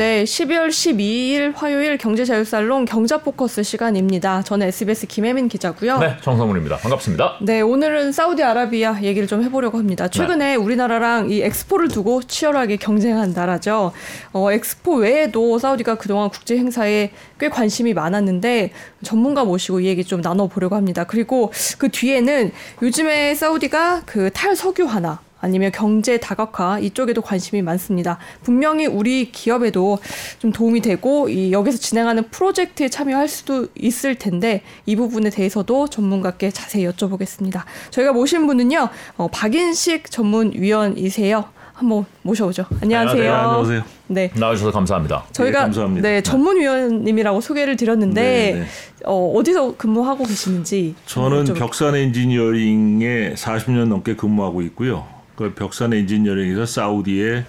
네, 12월 12일 화요일 경제자유살롱 경자포커스 시간입니다. 저는 SBS 김혜민 기자고요. 네, 정성훈입니다. 반갑습니다. 네, 오늘은 사우디아라비아 얘기를 좀 해보려고 합니다. 최근에 네. 우리나라랑 이 엑스포를 두고 치열하게 경쟁한 나라죠. 어, 엑스포 외에도 사우디가 그동안 국제 행사에 꽤 관심이 많았는데 전문가 모시고 이 얘기 좀 나눠보려고 합니다. 그리고 그 뒤에는 요즘에 사우디가 그 탈석유 하나 아니면 경제 다각화 이쪽에도 관심이 많습니다. 분명히 우리 기업에도 좀 도움이 되고 이 여기서 진행하는 프로젝트에 참여할 수도 있을 텐데 이 부분에 대해서도 전문가께 자세히 여쭤보겠습니다. 저희가 모신 분은요 어, 박인식 전문위원이세요. 한번 모셔오죠. 안녕하세요. 네, 안녕하세요. 네. 나와주셔서 감사합니다. 저희가 네, 감사합니다. 네, 전문위원님이라고 소개를 드렸는데 네, 네. 어, 어디서 근무하고 계시는지 저는 벽산 엔지니어링에 40년 넘게 근무하고 있고요. 그 벽산 엔지니어링에서 사우디에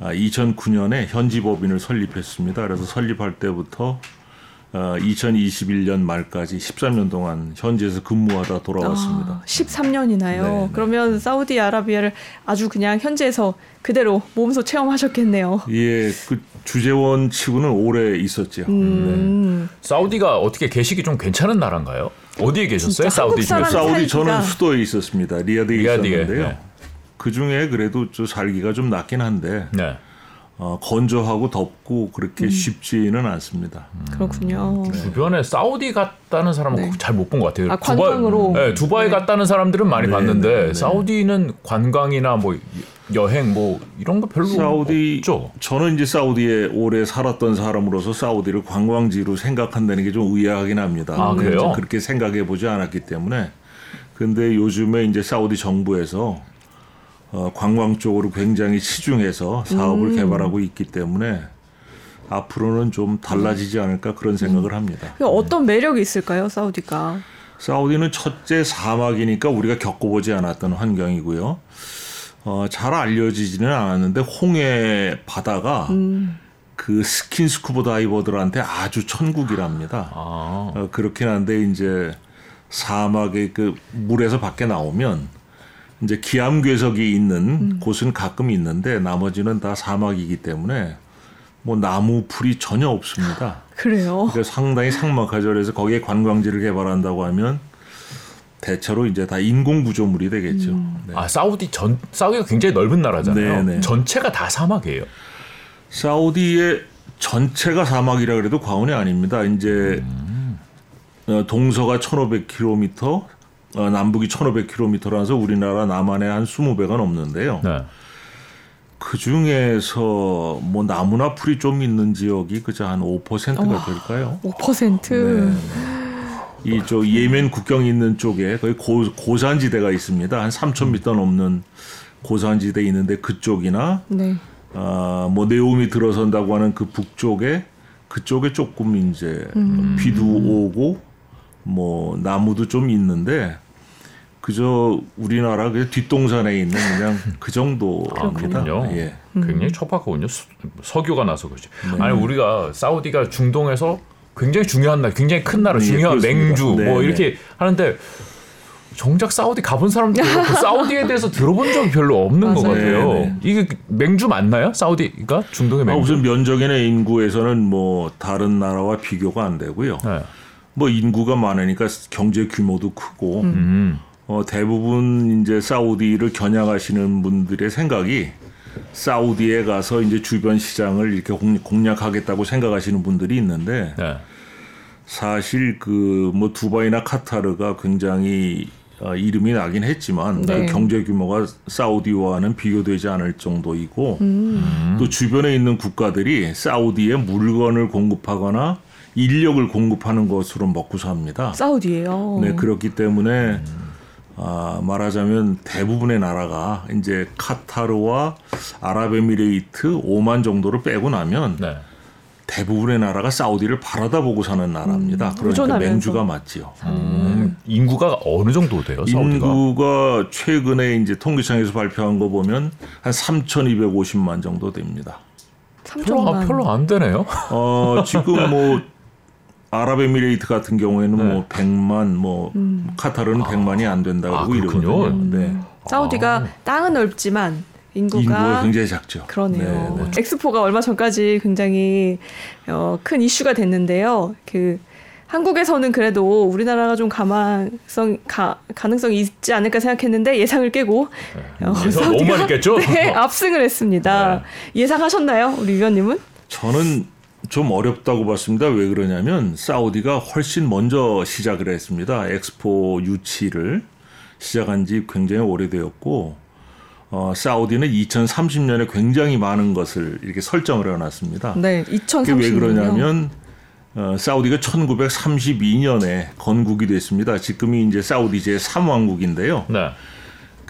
2009년에 아, 현지 법인을 설립했습니다. 그래서 설립할 때부터 2021년 아, 말까지 13년 동안 현지에서 근무하다 돌아왔습니다. 아, 13년이나요. 네, 네. 그러면 사우디아라비아를 아주 그냥 현지에서 그대로 몸소 체험하셨겠네요. 예, 그 주재원 치고는 오래 있었죠. 음. 네. 사우디가 어떻게 계시기 좀 괜찮은 나라인가요? 어디에 계셨어요? 사우디 중에 사우디 저는 수도에 있었습니다. 리아드에, 리아드에 있었는데요. 네. 그 중에 그래도 좀 살기가 좀 낫긴 한데 네. 어, 건조하고 덥고 그렇게 음. 쉽지는 않습니다. 음. 그렇군요. 네. 주변에 사우디 갔다는 사람은 네. 잘못 본 것 같아요. 아, 관광으로. 두바이, 네, 두바이 네. 갔다는 사람들은 많이 네, 봤는데 네, 사우디는 관광이나 뭐 여행 뭐 이런 거 별로 사우디, 없죠. 저는 이제 사우디에 오래 살았던 사람으로서 사우디를 관광지로 생각한다는 게 좀 의아하긴 합니다. 아, 그래요? 그렇게 생각해 보지 않았기 때문에. 근데 요즘에 이제 사우디 정부에서 어, 관광 쪽으로 굉장히 치중해서 사업을 음. 개발하고 있기 때문에 앞으로는 좀 달라지지 않을까 그런 생각을 합니다. 어떤 매력이 있을까요, 사우디가? 사우디는 첫째 사막이니까 우리가 겪어보지 않았던 환경이고요. 어, 잘 알려지지는 않았는데 홍해 바다가 음. 그 스킨스쿠버 다이버들한테 아주 천국이랍니다. 아. 어, 그렇긴 한데 이제 사막의 그 물에서 밖에 나오면 이제 기암 괴석이 있는 음. 곳은 가끔 있는데 나머지는 다 사막이기 때문에 뭐 나무 풀이 전혀 없습니다. 그래요? 그러니까 상당히 삭막하죠. 그래서 거기에 관광지를 개발한다고 하면 대체로 이제 다 인공 구조물이 되겠죠. 음. 네. 아 사우디 전 사우디가 굉장히 넓은 나라잖아요. 네네. 네. 전체가 다 사막이에요. 사우디의 전체가 사막이라 그래도 과언이 아닙니다. 이제 음. 어, 동서가 1,500km, 어, 남북이 1,500km라서 우리나라 남한의 한 20배가 넘는데요. 네. 그 중에서 뭐 나무나 풀이 좀 있는 지역이 그저 한 5%가 될까요? 5%. 네. 이쪽 예멘 국경 있는 쪽에 거의 고, 고산지대가 있습니다. 한 3,000m 넘는 고산지대 있는데 그쪽이나 네. 아뭐 네옴이 들어선다고 하는 그 북쪽에 그쪽에 조금 이제 음. 비도 오고 뭐 나무도 좀 있는데 그저 우리나라 그 뒷동산에 있는 그냥 그 정도입니다. 아, 예. 굉장히 척박하군요. 석유가 나서 그렇죠. 네. 아니 우리가 사우디가 중동에서 굉장히 중요한 나라, 굉장히 큰 나라, 네, 중요한 네, 맹주 네, 뭐 이렇게 네. 하는데 정작 사우디 가본 사람들 그 사우디에 대해서 들어본 적이 별로 없는 것 같아요. 네, 네. 이게 맹주 맞나요? 사우디가 중동의 맹주? 아, 우선 면적이나 인구에서는 뭐 다른 나라와 비교가 안 되고요. 뭐 인구가 많으니까 경제 규모도 크고 음. 어, 대부분 이제 사우디를 겨냥하시는 분들의 생각이 사우디에 가서 이제 주변 시장을 이렇게 공략하겠다고 생각하시는 분들이 있는데 네. 사실 그 뭐 두바이나 카타르가 굉장히 어, 이름이 나긴 했지만 네. 그 경제 규모가 사우디와는 비교되지 않을 정도이고 음. 또 주변에 있는 국가들이 사우디에 물건을 공급하거나 인력을 공급하는 것으로 먹고 삽니다. 사우디예요. 네 그렇기 때문에 음. 아, 말하자면 대부분의 나라가 이제 카타르와 아랍에미레이트, 오만 정도를 빼고 나면 네. 대부분의 나라가 사우디를 바라다 보고 사는 나라입니다. 음, 그러니까 맹주가 맞지요. 음, 인구가 어느 정도 돼요? 사우디가? 인구가 최근에 이제 통계청에서 발표한 거 보면 한 3,250만 정도 됩니다. 별로, 아, 별로 안 되네요. 어, 지금 뭐 아랍에미레이트 같은 경우에는 뭐 네. 뭐 100만 뭐 음. 카타르는 아. 100만이 안 된다고 아, 이러거든요. 네. 사우디가 아. 땅은 넓지만 인구가, 인구가 굉장히 작죠. 그러네요. 네, 네. 엑스포가 얼마 전까지 굉장히 어, 큰 이슈가 됐는데요. 그 한국에서는 그래도 우리나라가 좀 가망성 가, 가능성이 있지 않을까 생각했는데 예상을 깨고 네. 어, 너무 많이 깼죠? 네, 압승을 했습니다. 네. 예상하셨나요, 우리 위원님은? 저는 좀 어렵다고 봤습니다. 왜 그러냐면 사우디가 훨씬 먼저 시작을 했습니다. 엑스포 유치를 시작한 지 굉장히 오래되었고 어, 사우디는 2030년에 굉장히 많은 것을 이렇게 설정을 해놨습니다. 네, 2030년. 그게 왜 그러냐면 어, 사우디가 1932년에 건국이 됐습니다. 지금이 이제 사우디 제 3왕국인데요. 네.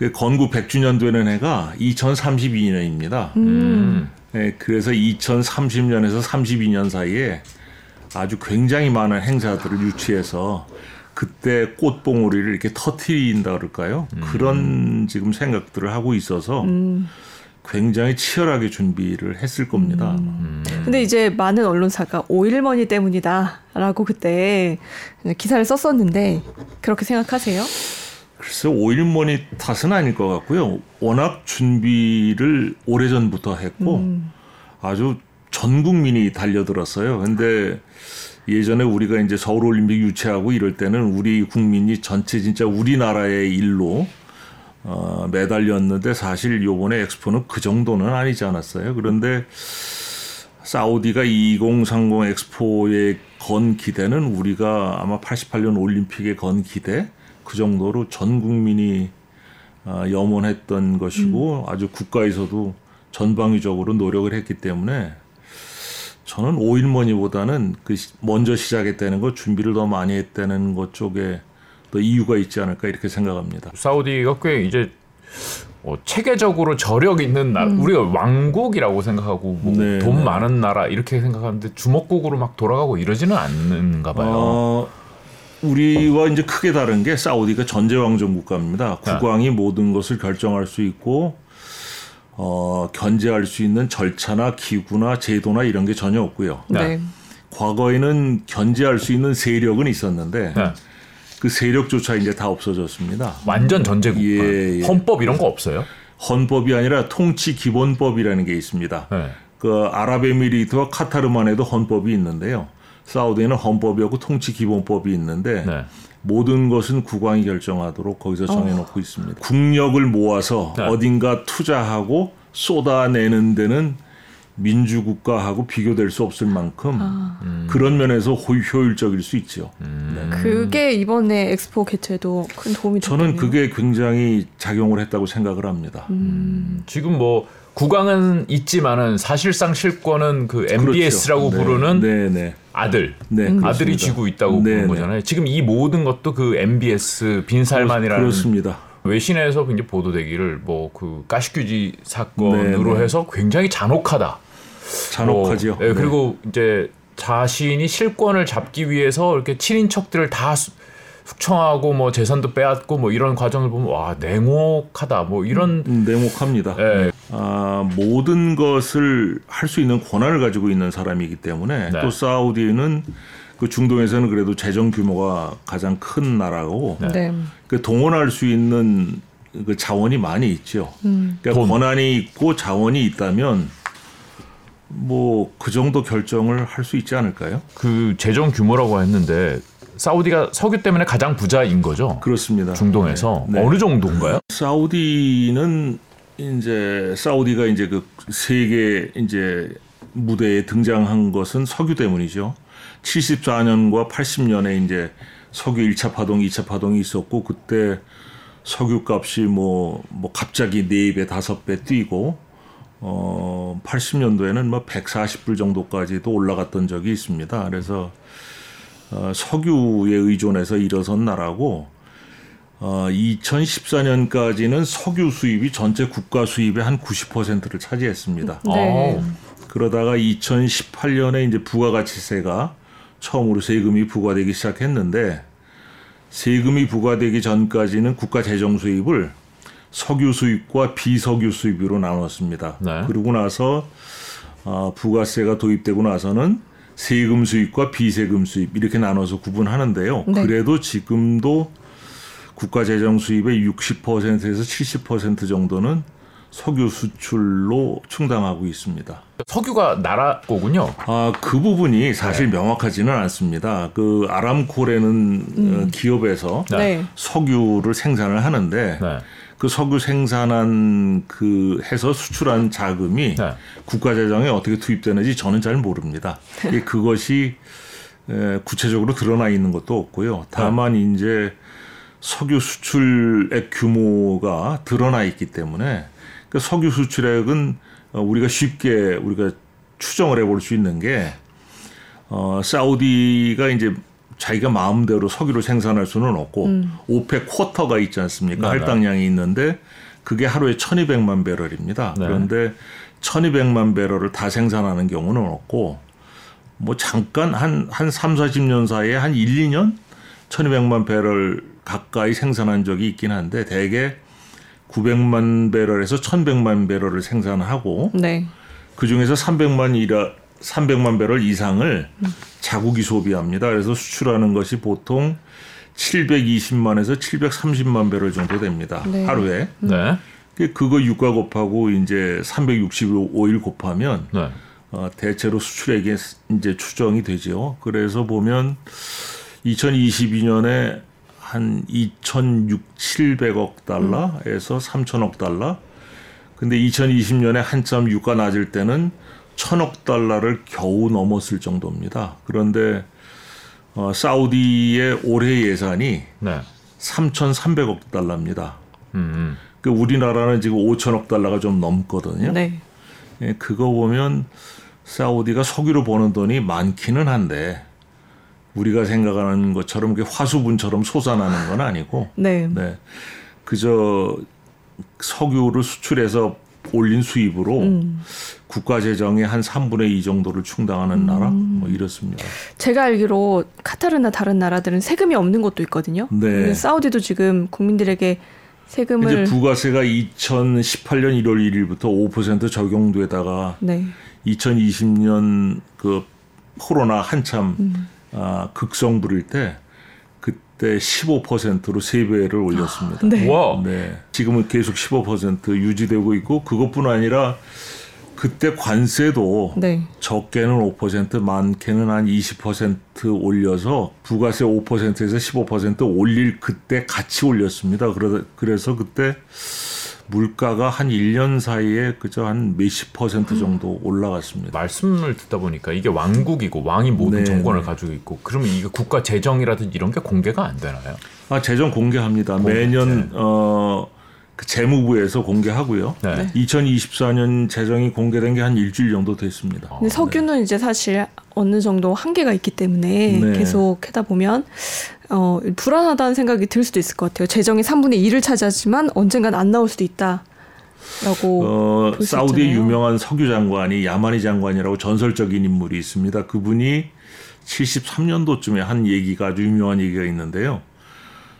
그 건국 100주년 되는 해가 2032년입니다. 음. 네, 그래서 2030년에서 32년 사이에 아주 굉장히 많은 행사들을 유치해서 그때 꽃봉오리를 이렇게 터트린다 그럴까요? 음. 그런 지금 생각들을 하고 있어서 음. 굉장히 치열하게 준비를 했을 겁니다. 음. 음. 근데 이제 많은 언론사가 오일머니 때문이다라고 그때 기사를 썼었는데 그렇게 생각하세요? 글쎄 오일머니 탓은 아닐 것 같고요. 워낙 준비를 오래전부터 했고 음. 아주 전 국민이 달려들었어요. 근데 예전에 우리가 이제 서울 올림픽 유치하고 이럴 때는 우리 국민이 전체 진짜 우리나라의 일로 어, 매달렸는데 사실 요번에 엑스포는 그 정도는 아니지 않았어요. 그런데 사우디가 2030 엑스포에 건 기대는 우리가 아마 88년 올림픽에 건 기대 그 정도로 전 국민이 어, 염원했던 것이고 음. 아주 국가에서도 전방위적으로 노력을 했기 때문에 저는 오일머니보다는 그 먼저 시작했다는 것 준비를 더 많이 했다는 것 쪽에 또 이유가 있지 않을까 이렇게 생각합니다. 사우디가 꽤 이제 어, 체계적으로 저력 있는 나라, 음. 우리가 왕국이라고 생각하고 뭐돈 네. 많은 나라 이렇게 생각하는데 주먹국으로 막 돌아가고 이러지는 않는가 봐요. 어, 우리와 이제 크게 다른 게 사우디가 전제왕정 국가입니다. 네. 국왕이 네. 모든 것을 결정할 수 있고 어, 견제할 수 있는 절차나 기구나 제도나 이런 게 전혀 없고요. 네. 과거에는 견제할 수 있는 세력은 있었는데 네. 그 세력조차 이제 다 없어졌습니다. 완전 전제국. 예, 예. 헌법 이런 거 없어요? 헌법이 아니라 통치 기본법이라는 게 있습니다. 네. 그 아랍에미리트와 카타르만 해도 헌법이 있는데요. 사우디에는 헌법이 없고 통치 기본법이 있는데 네. 모든 것은 국왕이 결정하도록 거기서 정해놓고 어. 있습니다. 국력을 모아서 네. 어딘가 투자하고 쏟아내는 데는 민주국가하고 비교될 수 없을 만큼 아. 음. 그런 면에서 효율적일 수 있죠. 음. 네. 그게 이번에 엑스포 개최도 큰 도움이 됐네요. 저는 그게 굉장히 작용을 했다고 생각을 합니다. 음. 지금 뭐 국왕은 있지만은 사실상 실권은 그 MBS라고 그렇죠. 부르는 네, 네. 아들 네, 아들이 쥐고 있다고 네, 보는 네. 거잖아요. 지금 이 모든 것도 그 MBS 빈살만이라는 그렇습니다. 외신에서 굉장히 보도되기를 뭐 그 가시규지 사건으로 네, 해서 굉장히 잔혹하다. 잔혹하죠. 뭐, 네, 그리고 이제 자신이 실권을 잡기 위해서 이렇게 친인척들을 다 숙청하고 뭐 재산도 빼앗고 뭐 이런 과정을 보면 와 냉혹하다 뭐 이런 음, 냉혹합니다. 네. 아, 모든 것을 할 수 있는 권한을 가지고 있는 사람이기 때문에 네. 또 사우디는 그 중동에서는 그래도 재정 규모가 가장 큰 나라고 네. 네. 그 동원할 수 있는 그 자원이 많이 있죠. 음. 그러니까 권한이 있고 자원이 있다면 뭐 그 정도 결정을 할 수 있지 않을까요? 그 재정 규모라고 했는데 사우디가 석유 때문에 가장 부자인 거죠. 그렇습니다. 중동에서 네. 네. 어느 정도인가요? 사우디는 이제 사우디가 이제 그 세계 이제 무대에 등장한 것은 석유 때문이죠. 74년과 80년에 이제 석유 1차 파동, 2차 파동이 있었고 그때 석유 값이 뭐, 뭐 갑자기 4배, 5배 뛰고 어 80년도에는 뭐 140불 정도까지도 올라갔던 적이 있습니다. 그래서 어, 석유에 의존해서 일어선 나라고 어, 2014년까지는 석유 수입이 전체 국가 수입의 한 90%를 차지했습니다. 네. 그러다가 2018년에 이제 부가가치세가 처음으로 세금이 부과되기 시작했는데 세금이 부과되기 전까지는 국가 재정 수입을 석유 수입과 비석유 수입으로 나눴습니다. 네. 그러고 나서 어, 부가세가 도입되고 나서는 세금 수입과 비세금 수입 이렇게 나눠서 구분하는데요. 네. 그래도 지금도 국가 재정 수입의 60%에서 70% 정도는 석유 수출로 충당하고 있습니다. 석유가 나라 거군요. 아, 그 부분이 사실 네. 명확하지는 않습니다. 그 아람콜에는 음. 기업에서 네. 석유를 생산을 하는데 네. 그 석유 생산한 그 해서 수출한 자금이 네. 국가 재정에 어떻게 투입되는지 저는 잘 모릅니다. 그것이 구체적으로 드러나 있는 것도 없고요. 다만 네. 이제 석유 수출액 규모가 드러나 있기 때문에 그 석유 수출액은 어, 우리가 쉽게 우리가 추정을 해볼 수 있는 게 어, 사우디가 이제 자기가 마음대로 석유를 생산할 수는 없고 음. 오펙 쿼터가 있지 않습니까? 네, 네. 할당량이 있는데 그게 하루에 1200만 배럴입니다. 네. 그런데 1200만 배럴을 다 생산하는 경우는 없고 뭐 잠깐 한, 한 3, 40년 사이에 한 1, 2년 1200만 배럴 가까이 생산한 적이 있긴 한데 대개 900만 배럴에서 1100만 배럴을 생산하고 네. 그 중에서 300만 이라 300만 배럴 이상을 자국이 소비합니다. 그래서 수출하는 것이 보통 720만에서 730만 배럴 정도 됩니다. 네. 하루에. 네. 그거 유가 곱하고 이제 365일 곱하면 네. 어, 대체로 수출액이 이제 추정이 되죠. 그래서 보면 2022년에 한 2,600억 달러에서 3천억 달러. 근데 2020년에 한참 유가 낮을 때는 천억 달러를 겨우 넘었을 정도입니다. 그런데 어, 사우디의 올해 예산이 네. 3,300억 달러입니다. 음. 그 우리나라는 지금 5천억 달러가 좀 넘거든요. 네. 예, 그거 보면 사우디가 석유로 버는 돈이 많기는 한데 우리가 생각하는 것처럼 그 화수분처럼 솟아나는 건 아니고 네. 네. 그저 석유를 수출해서 올린 수입으로 음. 국가 재정의 한 3분의 2 정도를 충당하는 음. 나라 뭐 이렇습니다. 제가 알기로 카타르나 다른 나라들은 세금이 없는 곳도 있거든요. 네. 사우디도 지금 국민들에게 세금을 이제 부가세가 2018년 1월 1일부터 5% 적용되다가 네. 2020년 그 코로나 한참 음. 아, 극성 부릴 때 그때 15%로 세 배를 올렸습니다. 네. 와. 네. 지금은 계속 15% 유지되고 있고 그것뿐 아니라 그때 관세도 네. 적게는 5% 많게는 한 20% 올려서 부가세 5%에서 15% 올릴 그때 같이 올렸습니다. 그래서 그때 물가가 한 1년 사이에 그저 한 몇십 퍼센트 정도 올라갔습니다. 말씀을 듣다 보니까 이게 왕국이고 왕이 모든 네. 정권을 가지고 있고 그러면 이게 국가 재정이라든지 이런 게 공개가 안 되나요? 아 재정 공개합니다. 공개. 매년 네. 어. 그 재무부에서 공개하고요. 네. 2024년 재정이 공개된 게 한 일주일 정도 됐습니다. 근데 석유는 네. 이제 사실 어느 정도 한계가 있기 때문에 네. 계속 하다 보면 어, 불안하다는 생각이 들 수도 있을 것 같아요. 재정이 3분의 1을 차지하지만 언젠간 안 나올 수도 있다. 라고 어, 사우디의 유명한 석유 장관이 야마니 장관이라고 전설적인 인물이 있습니다. 그분이 73년도쯤에 한 얘기가 아주 유명한 얘기가 있는데요.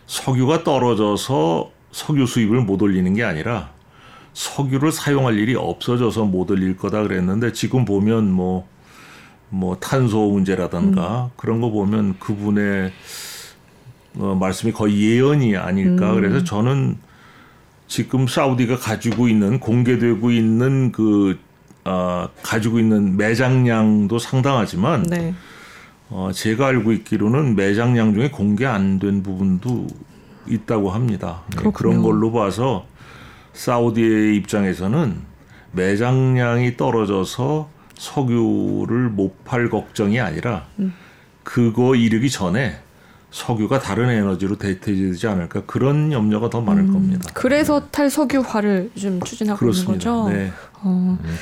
석유가 떨어져서 석유 수입을 못 올리는 게 아니라 석유를 사용할 일이 없어져서 못 올릴 거다 그랬는데 지금 보면 뭐뭐 뭐 탄소 문제라든가 음. 그런 거 보면 그분의 어, 말씀이 거의 예언이 아닐까 음. 그래서 저는 지금 사우디가 가지고 있는 공개되고 있는 그 어, 가지고 있는 매장량도 상당하지만 네. 어, 제가 알고 있기로는 매장량 중에 공개 안 된 부분도 있다고 합니다. 네, 그런 걸로 봐서 사우디의 입장에서는 매장량이 떨어져서 석유를 못 팔 걱정이 아니라 음. 그거 이르기 전에 석유가 다른 에너지로 대체되지 않을까 그런 염려가 더 많을 음, 겁니다. 그래서 탈석유화를 좀 추진하고 그렇습니다. 있는 거죠. 네. 어. 음.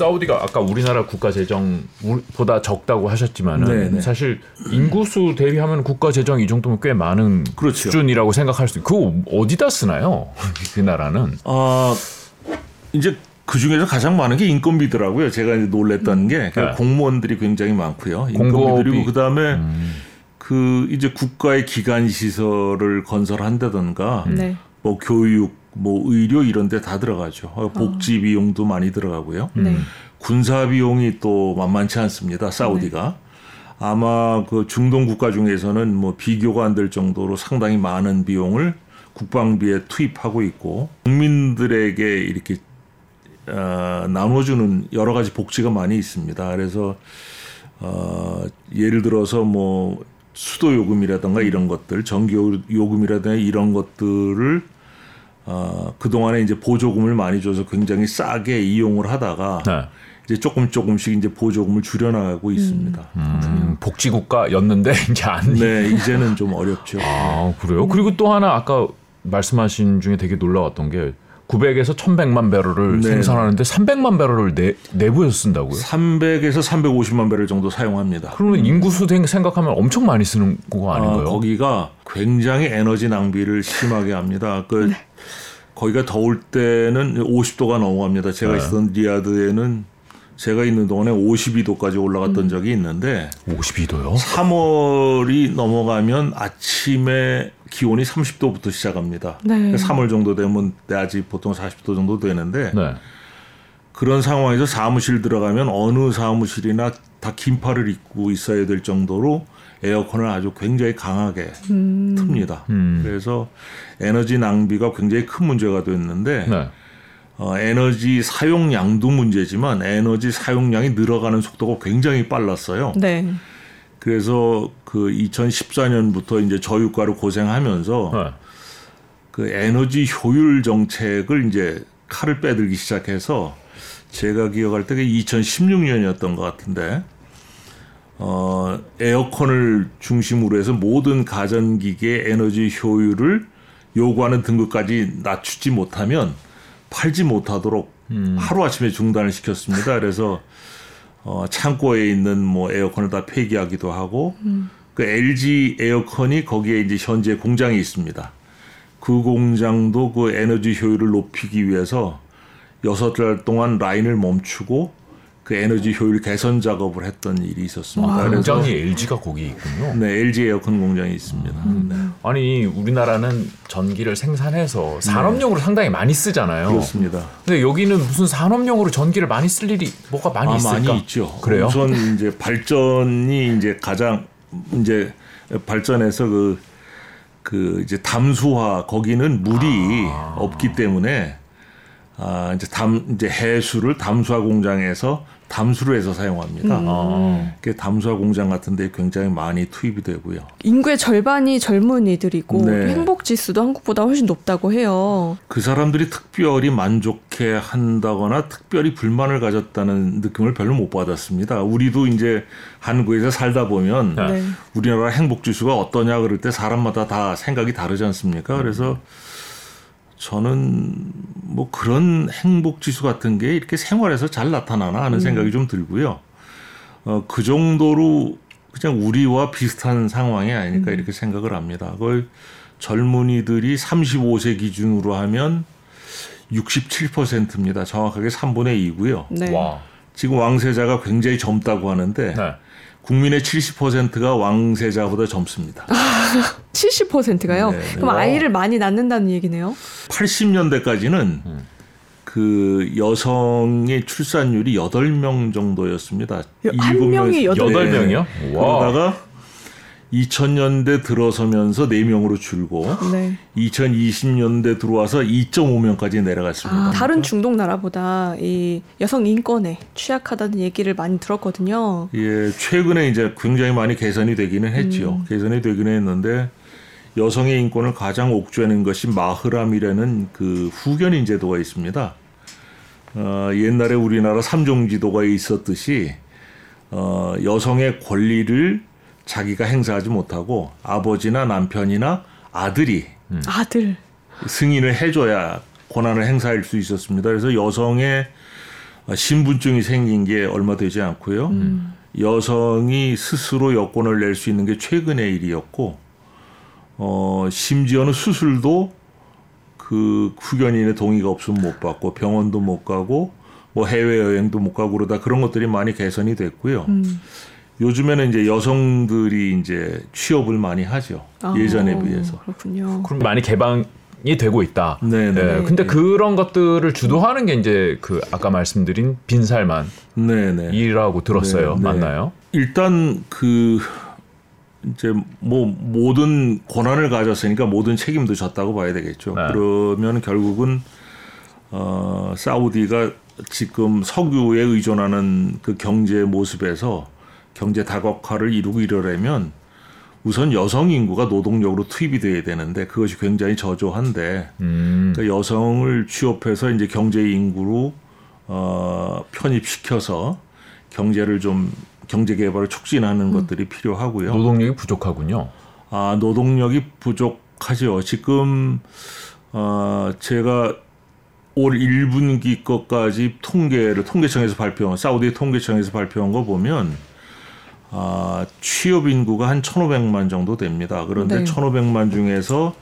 사우디가 아까 우리나라 국가 재정보다 적다고 하셨지만은 네네. 네. 사실 인구수 대비하면 국가 재정 이 정도면 꽤 많은 그렇죠. 수준이라고 생각할 수 있고 그거 어디다 쓰나요? 그 나라는? 아 이제 그 중에서 가장 많은 게 인건비더라고요. 제가 이제 놀랬던 게 네. 공무원들이 굉장히 많고요. 인건비들이고 그 다음에 음. 그 이제 국가의 기관 시설을 건설한다던가 네. 뭐 교육 뭐 의료 이런 데 다 들어가죠. 어, 복지 비용도 많이 들어가고요. 네. 군사 비용이 또 만만치 않습니다. 사우디가. 네. 아마 그 중동 국가 중에서는 뭐 비교가 안 될 정도로 상당히 많은 비용을 국방비에 투입하고 있고 국민들에게 이렇게 어, 나눠주는 여러 가지 복지가 많이 있습니다. 그래서 어, 예를 들어서 뭐 수도 요금이라든가 이런 것들, 전기 요금이라든가 이런 것들을 어, 그 동안에 이제 보조금을 많이 줘서 굉장히 싸게 이용을 하다가 네. 이제 조금 조금씩 이제 보조금을 줄여나가고 있습니다. 음, 음, 복지국가였는데 이제 안. 네, 이제는 좀 어렵죠. 아 그래요? 그리고 또 하나 아까 말씀하신 중에 되게 놀라웠던 게 900에서 1100만 배럴을 네. 생산하는데 300만 배럴을 내, 내부에서 쓴다고요? 300에서 350만 배럴 정도 사용합니다. 그러면 인구수 생각하면 엄청 많이 쓰는 거 아닌가요? 아, 거기가 굉장히 에너지 낭비를 심하게 합니다. 그 네. 거기가 더울 때는 50도가 넘어갑니다. 제가 네. 있었던 리아드에는 제가 있는 동안에 52도까지 올라갔던 음. 적이 있는데 52도요? 3월이 넘어가면 아침에 기온이 30도부터 시작합니다. 네. 3월 정도 되면 내아직 보통 40도 정도 되는데 네. 그런 상황에서 사무실 들어가면 어느 사무실이나 다 긴팔을 입고 있어야 될 정도로 에어컨을 아주 굉장히 강하게 음. 틉니다. 음. 그래서 에너지 낭비가 굉장히 큰 문제가 됐는데 네. 어, 에너지 사용량도 문제지만 에너지 사용량이 늘어가는 속도가 굉장히 빨랐어요. 네. 그래서 그 2014년부터 이제 저유가로 고생하면서 네. 그 에너지 효율 정책을 이제 칼을 빼들기 시작해서 제가 기억할 때가 2016년이었던 것 같은데 어 에어컨을 중심으로 해서 모든 가전기계 에너지 효율을 요구하는 등급까지 낮추지 못하면 팔지 못하도록 음. 하루 아침에 중단을 시켰습니다. 그래서 어, 창고에 있는 뭐 에어컨을 다 폐기하기도 하고 음. 그 LG 에어컨이 거기에 이제 현재 공장이 있습니다. 그 공장도 그 에너지 효율을 높이기 위해서 여섯 달 동안 라인을 멈추고 그 에너지 효율 개선 작업을 했던 일이 있었습니다. 와, 공장이 LG가 거기 있군요. 네, LG 에어컨 공장이 있습니다. 음. 네. 아니 우리나라는 전기를 생산해서 산업용으로 네. 상당히 많이 쓰잖아요. 그렇습니다. 근데 여기는 무슨 산업용으로 전기를 많이 쓸 일이 뭐가 많이 아, 있을까? 많이 있죠. 그래요? 우선 이제 발전이 이제 가장 이제 발전해서 그, 그 이제 담수화 거기는 물이 아. 없기 때문에 아, 이제 담, 이제 해수를 담수화 공장에서 담수를 해서 사용합니다. 음. 아. 담수화 공장 같은 데 굉장히 많이 투입이 되고요. 인구의 절반이 젊은이들이고 네. 행복 지수도 한국보다 훨씬 높다고 해요. 그 사람들이 특별히 만족해 한다거나 특별히 불만을 가졌다는 느낌을 별로 못 받았습니다. 우리도 이제 한국에서 살다 보면 네. 우리나라 행복 지수가 어떠냐 그럴 때 사람마다 다 생각이 다르지 않습니까? 그래서 저는 뭐 그런 행복 지수 같은 게 이렇게 생활에서 잘 나타나나 하는 음. 생각이 좀 들고요. 어, 그 정도로 그냥 우리와 비슷한 상황이 아닐까 음. 이렇게 생각을 합니다. 그걸 젊은이들이 35세 기준으로 하면 67%입니다. 정확하게 3분의 2고요. 네. 지금 왕세자가 굉장히 젊다고 하는데 네. 국민의 70%가 왕세자보다 젊습니다. 70%가요? 네, 네. 그럼 아이를 많이 낳는다는 얘기네요. 80년대까지는 음. 그 여성의 출산율이 8명 정도였습니다. 한 명이 8, 8명이요? 그러다가 2000년대 들어서면서 4명으로 줄고 네. 2020년대 들어와서 2.5명까지 내려갔습니다. 아, 다른 중동 나라보다 이 여성 인권에 취약하다는 얘기를 많이 들었거든요. 예, 최근에 이제 굉장히 많이 개선이 되기는 했죠. 음. 개선이 되기는 했는데 여성의 인권을 가장 옥죄는 것이 마흐람이라는 그 후견인 제도가 있습니다. 어, 옛날에 우리나라 삼종 지도가 있었듯이 어, 여성의 권리를 자기가 행사하지 못하고 아버지나 남편이나 아들이 음. 아들 승인을 해줘야 권한을 행사할 수 있었습니다. 그래서 여성의 신분증이 생긴 게 얼마 되지 않고요. 음. 여성이 스스로 여권을 낼 수 있는 게 최근의 일이었고, 어, 심지어는 수술도 그 후견인의 동의가 없으면 못 받고 병원도 못 가고 뭐 해외 여행도 못 가고 그러다 그런 것들이 많이 개선이 됐고요. 음. 요즘에는 이제 여성들이 이제 취업을 많이 하죠. 아, 예전에 비해서. 그렇군요. 그럼 많이 개방 이 되고 있다. 네, 네. 네. 근데 그런 것들을 주도하는 게 이제 그 아까 말씀드린 빈살만 네, 네. 이라고 들었어요. 네, 네. 맞나요? 일단 그 이제 뭐 모든 권한을 가졌으니까 모든 책임도 졌다고 봐야 되겠죠. 네. 그러면 결국은 어 사우디가 지금 석유에 의존하는 그 경제 모습에서 경제 다각화를 이루고 이러려면 우선 여성 인구가 노동력으로 투입이 돼야 되는데 그것이 굉장히 저조한데 음. 그러니까 여성을 취업해서 이제 경제 인구로 어 편입시켜서 경제를 좀 경제 개발을 促진하는 음. 것들이 필요하고요. 노동력이 부족하군요. 아 노동력이 부족하죠. 지금 어 제가 올 1분기 것까지 통계를 통계청에서 발표한 사우디 통계청에서 발표한 거 보면 아, 취업 인구가 한 1,500만 정도 됩니다. 그런데 네. 1,500만 중에서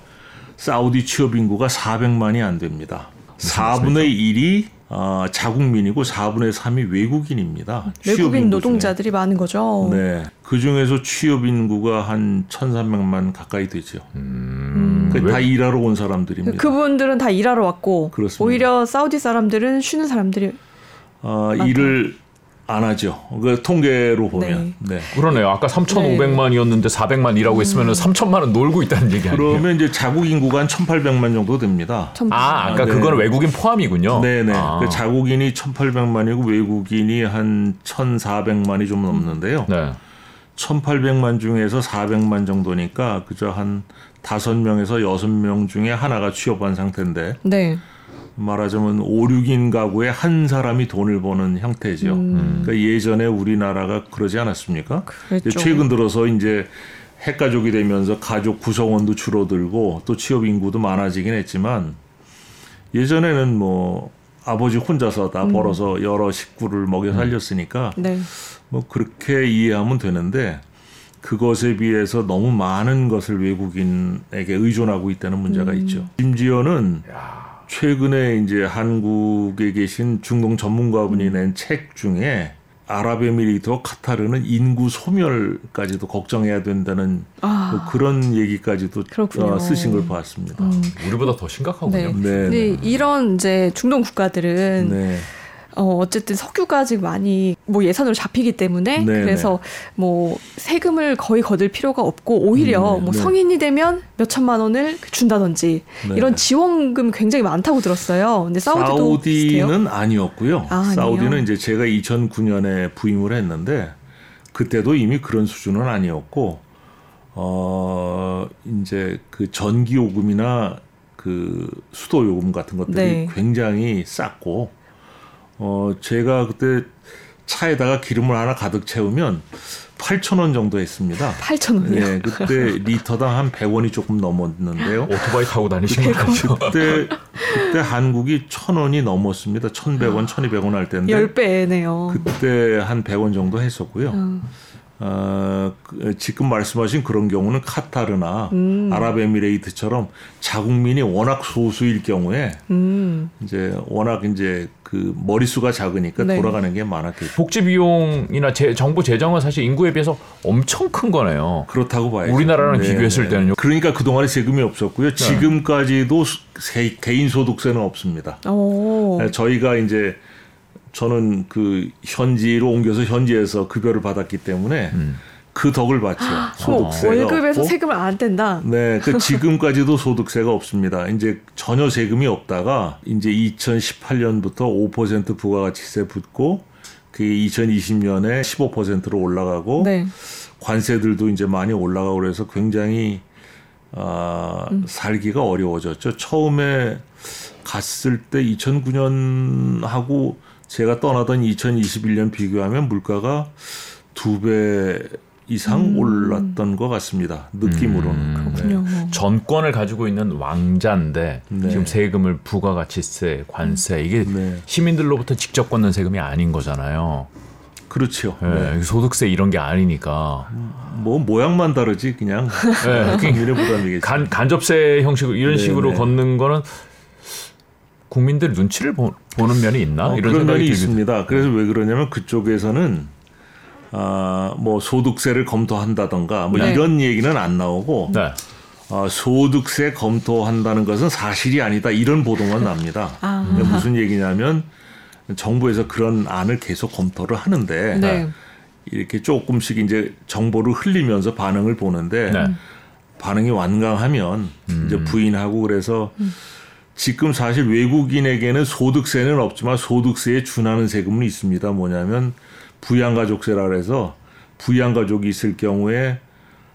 사우디 취업 인구가 400만이 안 됩니다. 4분의 1이 어, 자국민이고 4분의 3이 외국인입니다. 외국인 노동자들이 많은 거죠. 네. 그 중에서 취업 인구가 한 1,300만 가까이 되죠. 음. 그다 음. 일하러 온 사람들입니다. 그분들은 다 일하러 왔고 그렇습니다. 오히려 사우디 사람들은 쉬는 사람들이 어, 일을 안 하죠. 그 통계로 보면. 네. 네. 그러네요. 아까 3,500만이었는데 400만이라고 했으면 음. 3천만 은 놀고 있다는 얘기 아니에요? 그러면 이제 자국 인구가 한 1,800만 정도 됩니다. 아, 아까 네. 그거는 외국인 포함이군요. 네, 네. 아. 그 자국인이 1,800만이고 외국인이 한 1,400만이 좀 넘는데요. 네. 1,800만 중에서 400만 정도니까 그저 한 5명에서 6명 중에 하나가 취업한 상태인데. 네. 말하자면 5, 6인 가구에 한 사람이 돈을 버는 형태죠. 음. 그러니까 예전에 우리나라가 그러지 않았습니까? 최근 들어서 이제 핵가족이 되면서 가족 구성원도 줄어들고 또 취업 인구도 많아지긴 했지만 예전에는 뭐 아버지 혼자서 다 음. 벌어서 여러 식구를 먹여 음. 살렸으니까 네. 뭐 그렇게 이해하면 되는데 그것에 비해서 너무 많은 것을 외국인에게 의존하고 있다는 문제가 음. 있죠. 심지어는 야. 최근에 이제 한국에 계신 중동 전문가분이 낸 책 중에 아랍에미리트와 카타르는 인구 소멸까지도 걱정해야 된다는 아, 뭐 그런 얘기까지도 어, 쓰신 걸 봤습니다. 음. 우리보다 더 심각하군요. 네. 네. 네. 이런 이제 중동 국가들은 네. 어, 어쨌든 석유가 지금 많이 뭐 예산으로 잡히기 때문에 네네. 그래서 뭐 세금을 거의 거둘 필요가 없고 오히려 음, 뭐 네. 성인이 되면 몇 천만 원을 준다든지 네. 이런 지원금 굉장히 많다고 들었어요. 근데 사우디도 비슷해요? 아니었고요. 아, 사우디는 이제 제가 2009년에 부임을 했는데 그때도 이미 그런 수준은 아니었고 어 이제 그 전기 요금이나 그 수도 요금 같은 것들이 네. 굉장히 쌌고 어, 제가 그때 차에다가 기름을 하나 가득 채우면 8천 원 정도 했습니다. 8천 원이요? 네, 그때 리터당 한 100원이 조금 넘었는데요. 오토바이 타고 다니시는 거죠? 그때 그때 한국이 천 원이 넘었습니다. 1,100원, 1,200원 할 때인데 10배네요. 그때 한 100원 정도 했었고요. 음. 어, 그, 지금 말씀하신 그런 경우는 카타르나 음. 아랍에미레이트처럼 자국민이 워낙 소수일 경우에 음. 이제 워낙 이제 그 머릿수가 작으니까 네. 돌아가는 게 많았겠죠. 복지 비용이나 제, 정부 재정은 사실 인구에 비해서 엄청 큰 거네요. 그렇다고 봐야죠. 우리나라랑 네, 비교했을 네. 때는요. 그러니까 그동안에 세금이 없었고요. 네. 지금까지도 개인 소득세는 없습니다. 오. 네, 저희가 이제 저는 그 현지로 옮겨서 현지에서 급여를 받았기 때문에 음. 그 덕을 받죠. 아, 소득세가 월급에서 없고. 세금을 안 뗀다. 네, 그 지금까지도 소득세가 없습니다. 이제 전혀 세금이 없다가 이제 2018년부터 5% 부가가치세 붙고 그게 2020년에 15%로 올라가고 네. 관세들도 이제 많이 올라가고 그래서 굉장히 아, 음. 살기가 어려워졌죠. 처음에 갔을 때 2009년하고 제가 떠나던 2021년 비교하면 물가가 두 배 이상 음. 올랐던 것 같습니다. 느낌으로는. 음. 그렇군요. 네. 전권을 가지고 있는 왕자인데 네. 지금 세금을 부가가치세, 관세 이게 네. 시민들로부터 직접 걷는 세금이 아닌 거잖아요. 그렇죠. 네. 네. 소득세 이런 게 아니니까. 뭐 모양만 다르지 그냥 네. 국민의 부담이겠죠. 간, 간접세 형식으로 이런 네, 식으로 걷는 거는 국민들 눈치를 보, 는 면이 있나 어, 이런 그런 면이 있습니다. 그래서 왜 그러냐면 그쪽에서는 아, 뭐 소득세를 검토한다던가 뭐 네. 이런 얘기는 안 나오고 네. 어, 소득세 검토한다는 것은 사실이 아니다 이런 보도만 납니다. 아. 무슨 얘기냐면 정부에서 그런 안을 계속 검토를 하는데 네. 이렇게 조금씩 이제 정보를 흘리면서 반응을 보는데 네. 반응이 완강하면 음. 이제 부인하고 그래서 음. 지금 사실 외국인에게는 소득세는 없지만 소득세에 준하는 세금은 있습니다. 뭐냐면 부양가족세라 그래서 부양가족이 있을 경우에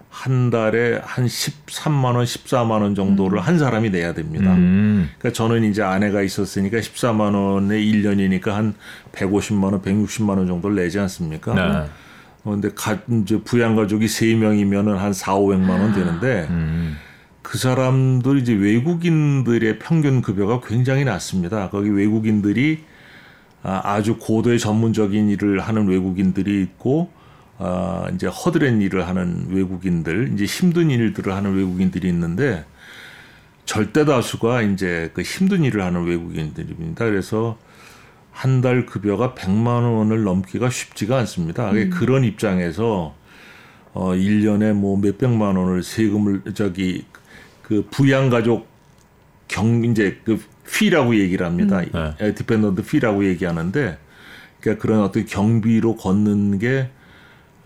한 달에 한 13만 원, 14만 원 정도를 음. 한 사람이 내야 됩니다. 음. 그러니까 저는 이제 아내가 있었으니까 14만 원에 1년이니까 한 150만 원, 160만 원 정도를 내지 않습니까? 네. 그런데 가, 이제 부양 가족이 3명이면은 한 4, 500만 원 되는데 음. 그 사람들 이제 외국인들의 평균 급여가 굉장히 낮습니다. 거기 외국인들이 아, 아주 고도의 전문적인 일을 하는 외국인들이 있고 아, 이제 허드렛 일을 하는 외국인들, 이제 힘든 일들을 하는 외국인들이 있는데 절대 다수가 이제 그 힘든 일을 하는 외국인들입니다. 그래서 한 달 급여가 100만 원을 넘기가 쉽지가 않습니다. 음. 그런 입장에서 어 1년에 뭐 몇백만 원을 세금을 저기 그 부양 가족 경 이제 그 fee라고 얘기를 합니다. 음. 네. dependent fee라고 얘기하는데 그러니까 그런 어떤 경비로 걷는 게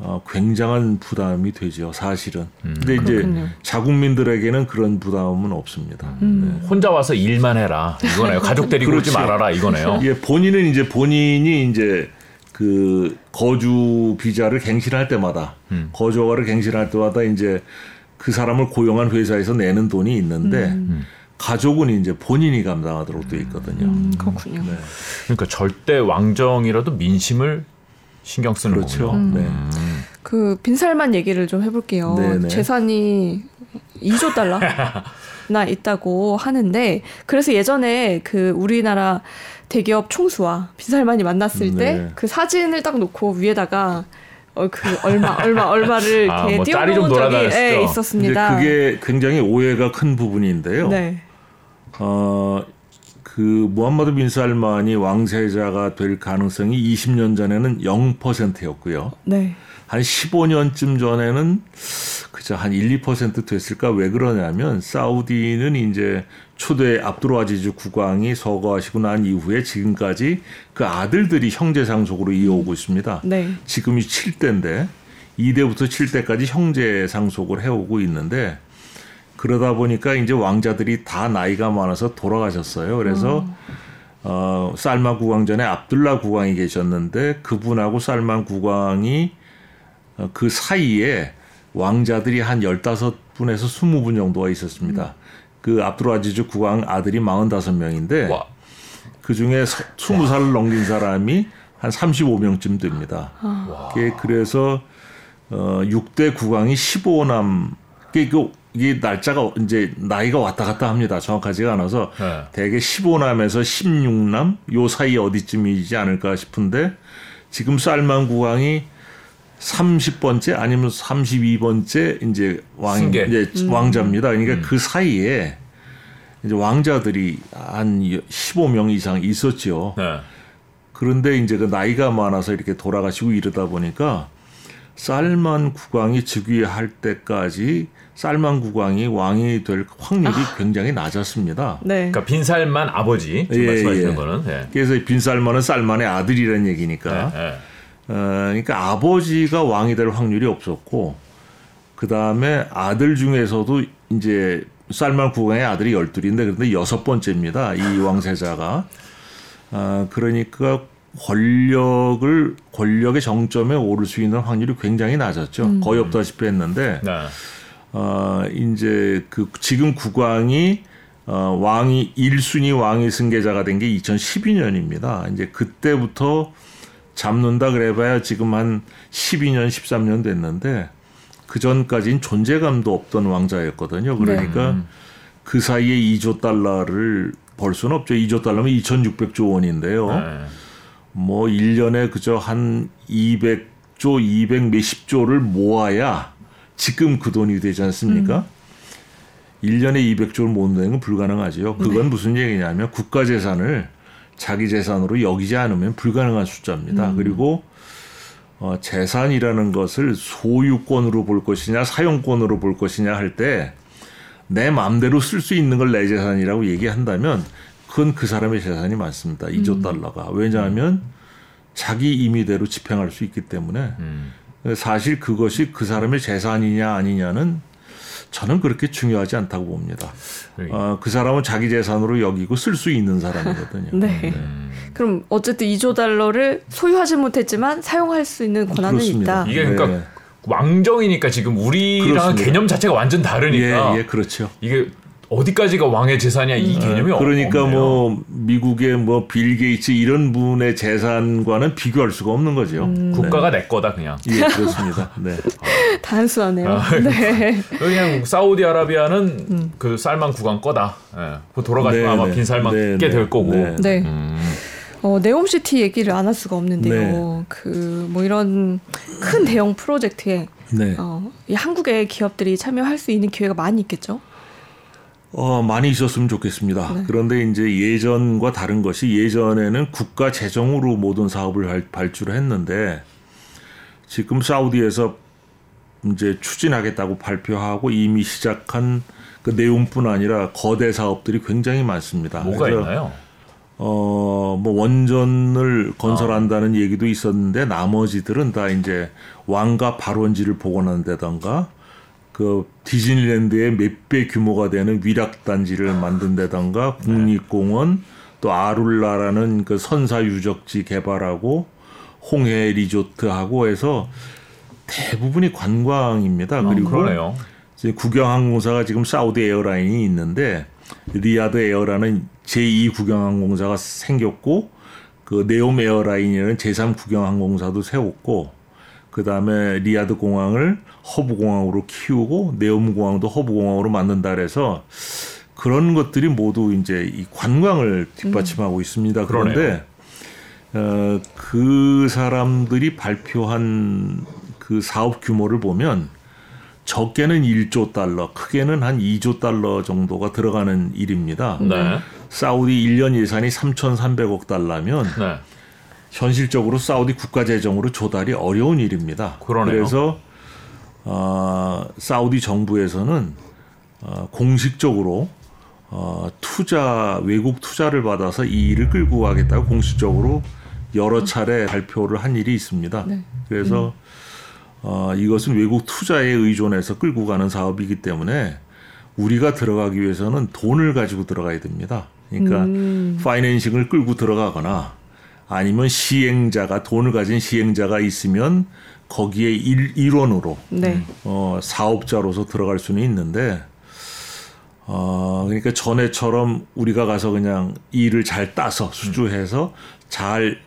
어, 굉장한 부담이 되죠, 사실은. 음. 근데 그렇군요. 이제 자국민들에게는 그런 부담은 없습니다. 음. 네. 혼자 와서 일만 해라 이거네요. 가족 데리고 오지 그렇죠. 말아라 이거네요. 예, 본인은 이제 본인이 이제 그 거주 비자를 갱신할 때마다 음. 거주허가를 갱신할 때마다 이제 그 사람을 고용한 회사에서 내는 돈이 있는데 음. 음. 가족은 이제 본인이 감당하도록 되어 있거든요. 음, 그렇군요. 네. 그러니까 절대 왕정이라도 민심을 신경 쓰는 그렇죠. 거군요. 음. 네. 그 빈살만 얘기를 좀 해볼게요. 네네. 재산이 2조 달러 나 있다고 하는데 그래서 예전에 그 우리나라 대기업 총수와 빈살만이 만났을 때그 사진을 딱 놓고 위에다가 어, 그 얼마 얼마 얼마를 아, 뭐 띄워놓은 적이 예, 있었습니다. 그게 굉장히 오해가 큰 부분인데요. 네. 어, 그 무함마드 빈 살만이 왕세자가 될 가능성이 20년 전에는 0%였고요. 네. 한 15년쯤 전에는 그저 한 1, 2% 됐을까 왜 그러냐면 사우디는 이제 초대 압두르 아지즈 국왕이 서거하시고 난 이후에 지금까지 그 아들들이 형제 상속으로 이어오고 있습니다. 네. 지금이 7대인데 2대부터 7대까지 형제 상속을 해오고 있는데 그러다 보니까 이제 왕자들이 다 나이가 많아서 돌아가셨어요. 그래서 어, 어 살만 국왕 전에 압둘라 국왕이 계셨는데 그분하고 살만 국왕이 어, 그 사이에 왕자들이 한 열다섯 분에서 스무 분 정도가 있었습니다. 음. 그 압둘 아지즈 국왕 아들이 마흔다섯 명인데그 중에 스무 살을 넘긴 사람이 한 삼십오 명쯤 됩니다. 와. 그래서 어 6대 국왕이 15남 그 이게 날짜가 이제 나이가 왔다 갔다 합니다. 정확하지가 않아서 네. 대개 15남에서 16남 요 사이 어디쯤이지 않을까 싶은데 지금 쌀만 국왕이 30번째 아니면 32번째 이제 왕 승계. 이제 음. 왕자입니다. 그러니까 음. 그 사이에 이제 왕자들이 한 15명 이상 있었죠. 네. 그런데 이제 그 나이가 많아서 이렇게 돌아가시고 이러다 보니까 쌀만 국왕이 즉위할 때까지 쌀만 국왕이 왕이 될 확률이 아. 굉장히 낮았습니다. 네. 그러니까 빈살만 아버지 지금 예, 말씀하시는 예. 거는. 예. 그래서 빈살만은 쌀만의 아들이라는 얘기니까. 예, 그러니까 아버지가 왕이 될 확률이 없었고 그 다음에 아들 중에서도 이제 쌀만 국왕의 아들이 열둘인데 그런데 여섯 번째입니다. 이 왕세자가. 아, 그러니까 권력을 권력의 정점에 오를 수 있는 확률이 굉장히 낮았죠. 음. 거의 없다시피 했는데 네. 어 이제 그 지금 국왕이 어 왕이 1순위 왕위 승계자가 된 게 2012년입니다. 이제 그때부터 잡는다 그래봐야 지금 한 12년 13년 됐는데 그 전까지는 존재감도 없던 왕자였거든요. 그러니까 네. 그 사이에 2조 달러를 벌 수는 없죠. 2조 달러면 2,600조 원인데요. 네. 뭐 1년에 그저 한 200조, 200 몇십조를 모아야 지금 그 돈이 되지 않습니까? 음. 1년에 200조를 모은다는 건 불가능하지요. 그건 네. 무슨 얘기냐면 국가 재산을 자기 재산으로 여기지 않으면 불가능한 숫자입니다. 음. 그리고 어, 재산이라는 것을 소유권으로 볼 것이냐 사용권으로 볼 것이냐 할 때 내 마음대로 쓸 수 있는 걸 내 재산이라고 얘기한다면 그건 그 사람의 재산이 많습니다. 2조 음. 달러가. 왜냐하면 자기 임의대로 집행할 수 있기 때문에 음. 사실 그것이 그 사람의 재산이냐 아니냐는 저는 그렇게 중요하지 않다고 봅니다. 어, 그 사람은 자기 재산으로 여기고 쓸 수 있는 사람이거든요. 네. 네. 그럼 어쨌든 2조 달러를 소유하지 못했지만 사용할 수 있는 권한은 그렇습니다. 있다. 이게 그러니까 네. 왕정이니까 지금 우리랑 개념 자체가 완전 다르니까. 예, 예, 그렇죠. 이게 어디까지가 왕의 재산이야 이 음, 개념이 그러니까 없네요. 뭐 미국의 뭐 빌 게이츠 이런 분의 재산과는 비교할 수가 없는 거죠. 음. 국가가 내 거다 그냥. 예 그렇습니다. 네. 단순하네요. 아, 네. 그냥 사우디아라비아는 음. 그 쌀만 구간 거다. 예. 돌아가시면 네, 아마 네. 빈 쌀만 네, 깨될 네. 거고. 네. 네. 음. 어, 네옴시티 얘기를 안 할 수가 없는데요. 네. 그뭐 이런 큰 대형 프로젝트에 네. 어, 이 한국의 기업들이 참여할 수 있는 기회가 많이 있겠죠. 어, 많이 있었으면 좋겠습니다. 네. 그런데 이제 예전과 다른 것이 예전에는 국가 재정으로 모든 사업을 발주를 했는데 지금 사우디에서 이제 추진하겠다고 발표하고 이미 시작한 그 내용뿐 아니라 거대 사업들이 굉장히 많습니다. 뭐가 있나요? 어, 뭐 원전을 건설한다는 아. 얘기도 있었는데 나머지들은 다 이제 왕가 발원지를 복원한다던가 그 디즈니랜드의 몇 배 규모가 되는 위락 단지를 만든다던가 국립공원 또 아룰라라는 그 선사 유적지 개발하고 홍해 리조트하고 해서 대부분이 관광입니다. 어, 그리고 그러네요. 이제 국영항공사가 지금 사우디 에어라인이 있는데 리아드 에어라는 제2 국영항공사가 생겼고 그 네옴 에어라인이라는 제3 국영항공사도 세웠고 그 다음에 리아드 공항을 허브 공항으로 키우고 네옴 공항도 허브 공항으로 만든다 그래서 그런 것들이 모두 이제 이 관광을 뒷받침하고 음. 있습니다. 그런데 어, 그 사람들이 발표한 그 사업 규모를 보면 적게는 1조 달러, 크게는 한 2조 달러 정도가 들어가는 일입니다. 네. 사우디 1년 예산이 3,300억 달러면 네. 현실적으로 사우디 국가 재정으로 조달이 어려운 일입니다. 그러네요. 그래서 어, 사우디 정부에서는 어, 공식적으로 어, 투자 외국 투자를 받아서 이 일을 끌고 가겠다고 공식적으로 여러 차례 발표를 한 일이 있습니다. 네. 그래서 어, 이것은 외국 투자에 의존해서 끌고 가는 사업이기 때문에 우리가 들어가기 위해서는 돈을 가지고 들어가야 됩니다. 그러니까 음. 파이낸싱을 끌고 들어가거나 아니면 시행자가 돈을 가진 시행자가 있으면 거기에 일, 일원으로 네. 어, 사업자로서 들어갈 수는 있는데 어, 그러니까 전에처럼 우리가 가서 그냥 일을 잘 따서 수주해서 잘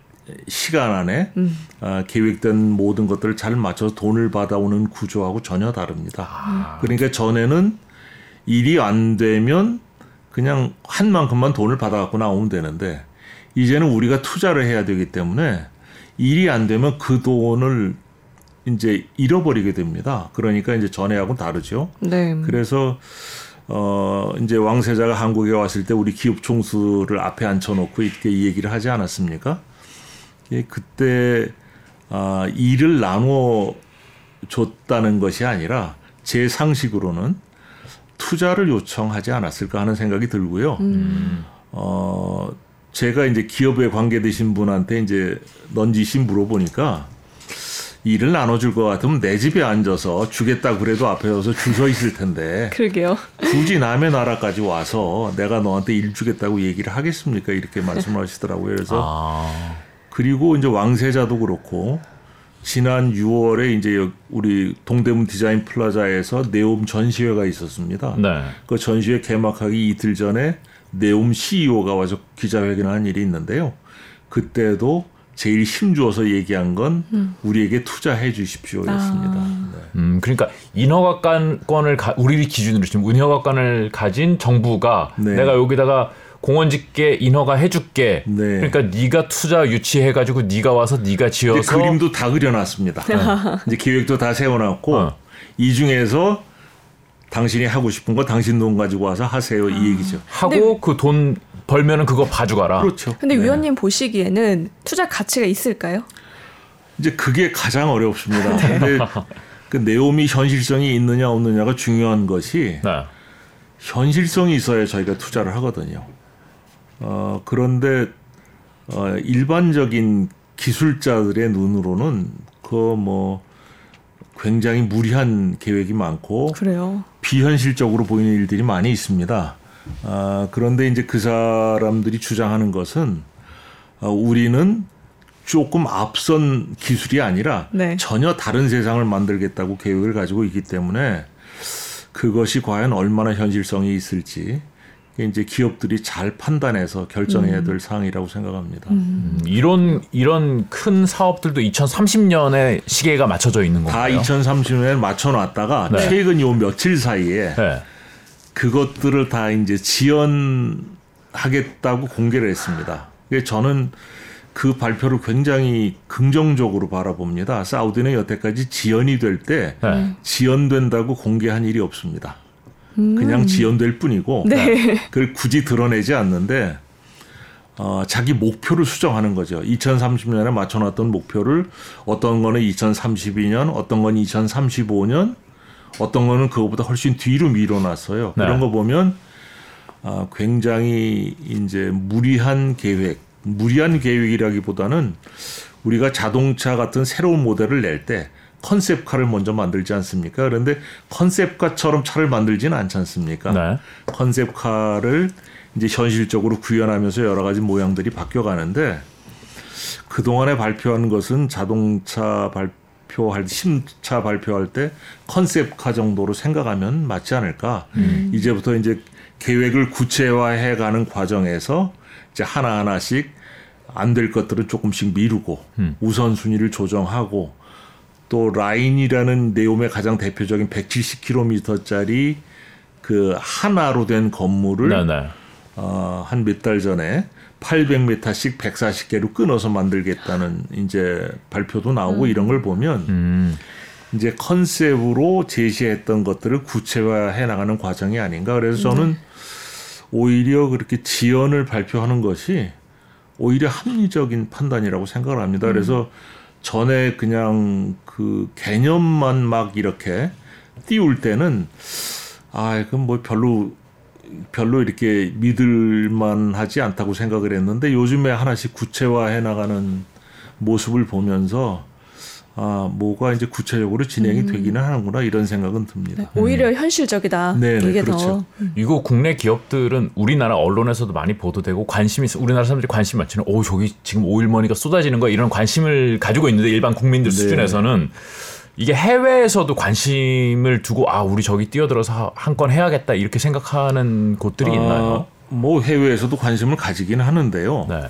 시간 안에 음. 어, 계획된 모든 것들을 잘 맞춰서 돈을 받아오는 구조하고 전혀 다릅니다. 아. 그러니까 전에는 일이 안 되면 그냥 한 만큼만 돈을 받아갖고 나오면 되는데 이제는 우리가 투자를 해야 되기 때문에 일이 안 되면 그 돈을 이제 잃어버리게 됩니다. 그러니까 이제 전에하고는 다르죠. 네. 그래서 어 이제 왕세자가 한국에 왔을 때 우리 기업 총수를 앞에 앉혀놓고 이렇게 이 얘기를 하지 않았습니까? 예, 그때 아 일을 나눠 줬다는 것이 아니라 제 상식으로는 투자를 요청하지 않았을까 하는 생각이 들고요. 음. 어 제가 이제 기업에 관계되신 분한테 이제 넌지시 물어보니까 일을 나눠줄 것 같으면 내 집에 앉아서 주겠다 그래도 앞에 서서 줄 서 있을 텐데. 그러게요. 굳이 남의 나라까지 와서 내가 너한테 일 주겠다고 얘기를 하겠습니까? 이렇게 말씀하시더라고요. 그래서 아. 그리고 이제 왕세자도 그렇고 지난 6월에 이제 우리 동대문 디자인 플라자에서 네옴 전시회가 있었습니다. 네. 그 전시회 개막하기 이틀 전에 네옴 CEO가 와서 기자회견을 한 일이 있는데요. 그때도 제일 힘주어서 얘기한 건 음. 우리에게 투자해 주십시오였습니다. 아. 네. 음, 그러니까 인허가권을 가, 우리 기준으로 지금 인허가권을 가진 정부가 네. 내가 여기다가 공원 짓게 인허가 해줄게. 네. 그러니까 네가 투자 유치해가지고 네가 와서 네가 지어서 그림도 다 그려놨습니다. 네. 이제 계획도 다 세워놨고 어. 이 중에서 당신이 하고 싶은 거 당신 돈 가지고 와서 하세요 이 아. 얘기죠. 하고 그 돈 벌면은 그거 봐주가라. 그렇죠. 근데 네. 위원님 보시기에는 투자 가치가 있을까요? 이제 그게 가장 어렵습니다. 네. 근데 그 네옴이 현실성이 있느냐 없느냐가 중요한 것이 네. 현실성이 있어야 저희가 투자를 하거든요. 어, 그런데 어, 일반적인 기술자들의 눈으로는 그뭐 굉장히 무리한 계획이 많고 그래요. 비현실적으로 보이는 일들이 많이 있습니다. 아, 그런데 이제 그 사람들이 주장하는 것은 어, 우리는 조금 앞선 기술이 아니라 네. 전혀 다른 세상을 만들겠다고 계획을 가지고 있기 때문에 그것이 과연 얼마나 현실성이 있을지 이제 기업들이 잘 판단해서 결정해야 음. 될 음. 사항이라고 생각합니다. 음. 음. 이런 이런 큰 사업들도 2030년에 시계가 맞춰져 있는 건가요? 다 2030년에 맞춰놨다가 네. 최근 요 며칠 사이에 네. 그것들을 다 이제 지연하겠다고 공개를 했습니다. 저는 그 발표를 굉장히 긍정적으로 바라봅니다. 사우디는 여태까지 지연이 될때 네. 지연된다고 공개한 일이 없습니다. 음. 그냥 지연될 뿐이고 네. 그걸 굳이 드러내지 않는데 어, 자기 목표를 수정하는 거죠. 2030년에 맞춰놨던 목표를 어떤 거는 2032년, 어떤 건 2035년, 어떤 거는 그거보다 훨씬 뒤로 밀어놨어요. 네. 이런 거 보면 어, 굉장히 이제 무리한 계획, 무리한 계획이라기보다는 우리가 자동차 같은 새로운 모델을 낼 때 컨셉카를 먼저 만들지 않습니까? 그런데 컨셉카처럼 차를 만들지는 않지 않습니까? 네. 컨셉카를 이제 현실적으로 구현하면서 여러 가지 모양들이 바뀌어 가는데 그동안에 발표한 것은 자동차 발 표할 신차 발표할 때 컨셉카 정도로 생각하면 맞지 않을까? 음. 이제부터 이제 계획을 구체화해 가는 과정에서 이제 하나하나씩 안 될 것들은 조금씩 미루고 음. 우선순위를 조정하고 또 라인이라는 네옴의 가장 대표적인 170km짜리 그 하나로 된 건물을 어, 한 몇 달 전에 800m씩 140개로 끊어서 만들겠다는 이제 발표도 나오고 음. 이런 걸 보면 음. 이제 컨셉으로 제시했던 것들을 구체화해 나가는 과정이 아닌가. 그래서 저는 음. 오히려 그렇게 지연을 발표하는 것이 오히려 합리적인 판단이라고 생각을 합니다. 음. 그래서 전에 그냥 그 개념만 막 이렇게 띄울 때는 아, 그건 뭐 별로 별로 이렇게 믿을만 하지 않다고 생각을 했는데 요즘에 하나씩 구체화해 나가는 모습을 보면서 아, 뭐가 이제 구체적으로 진행이 음. 되기는 하는구나 이런 생각은 듭니다. 네, 오히려 음. 현실적이다. 네, 네 이게 그렇죠. 더. 음. 이거 국내 기업들은 우리나라 언론에서도 많이 보도되고 관심이 우리나라 사람들이 관심 많지는 오 저기 지금 오일머니가 쏟아지는 거야 이런 관심을 가지고 있는데 일반 국민들 네. 수준에서는 이게 해외에서도 관심을 두고 아 우리 저기 뛰어들어서 한 건 해야겠다 이렇게 생각하는 곳들이 아, 있나요? 뭐 해외에서도 관심을 가지긴 하는데요. 네.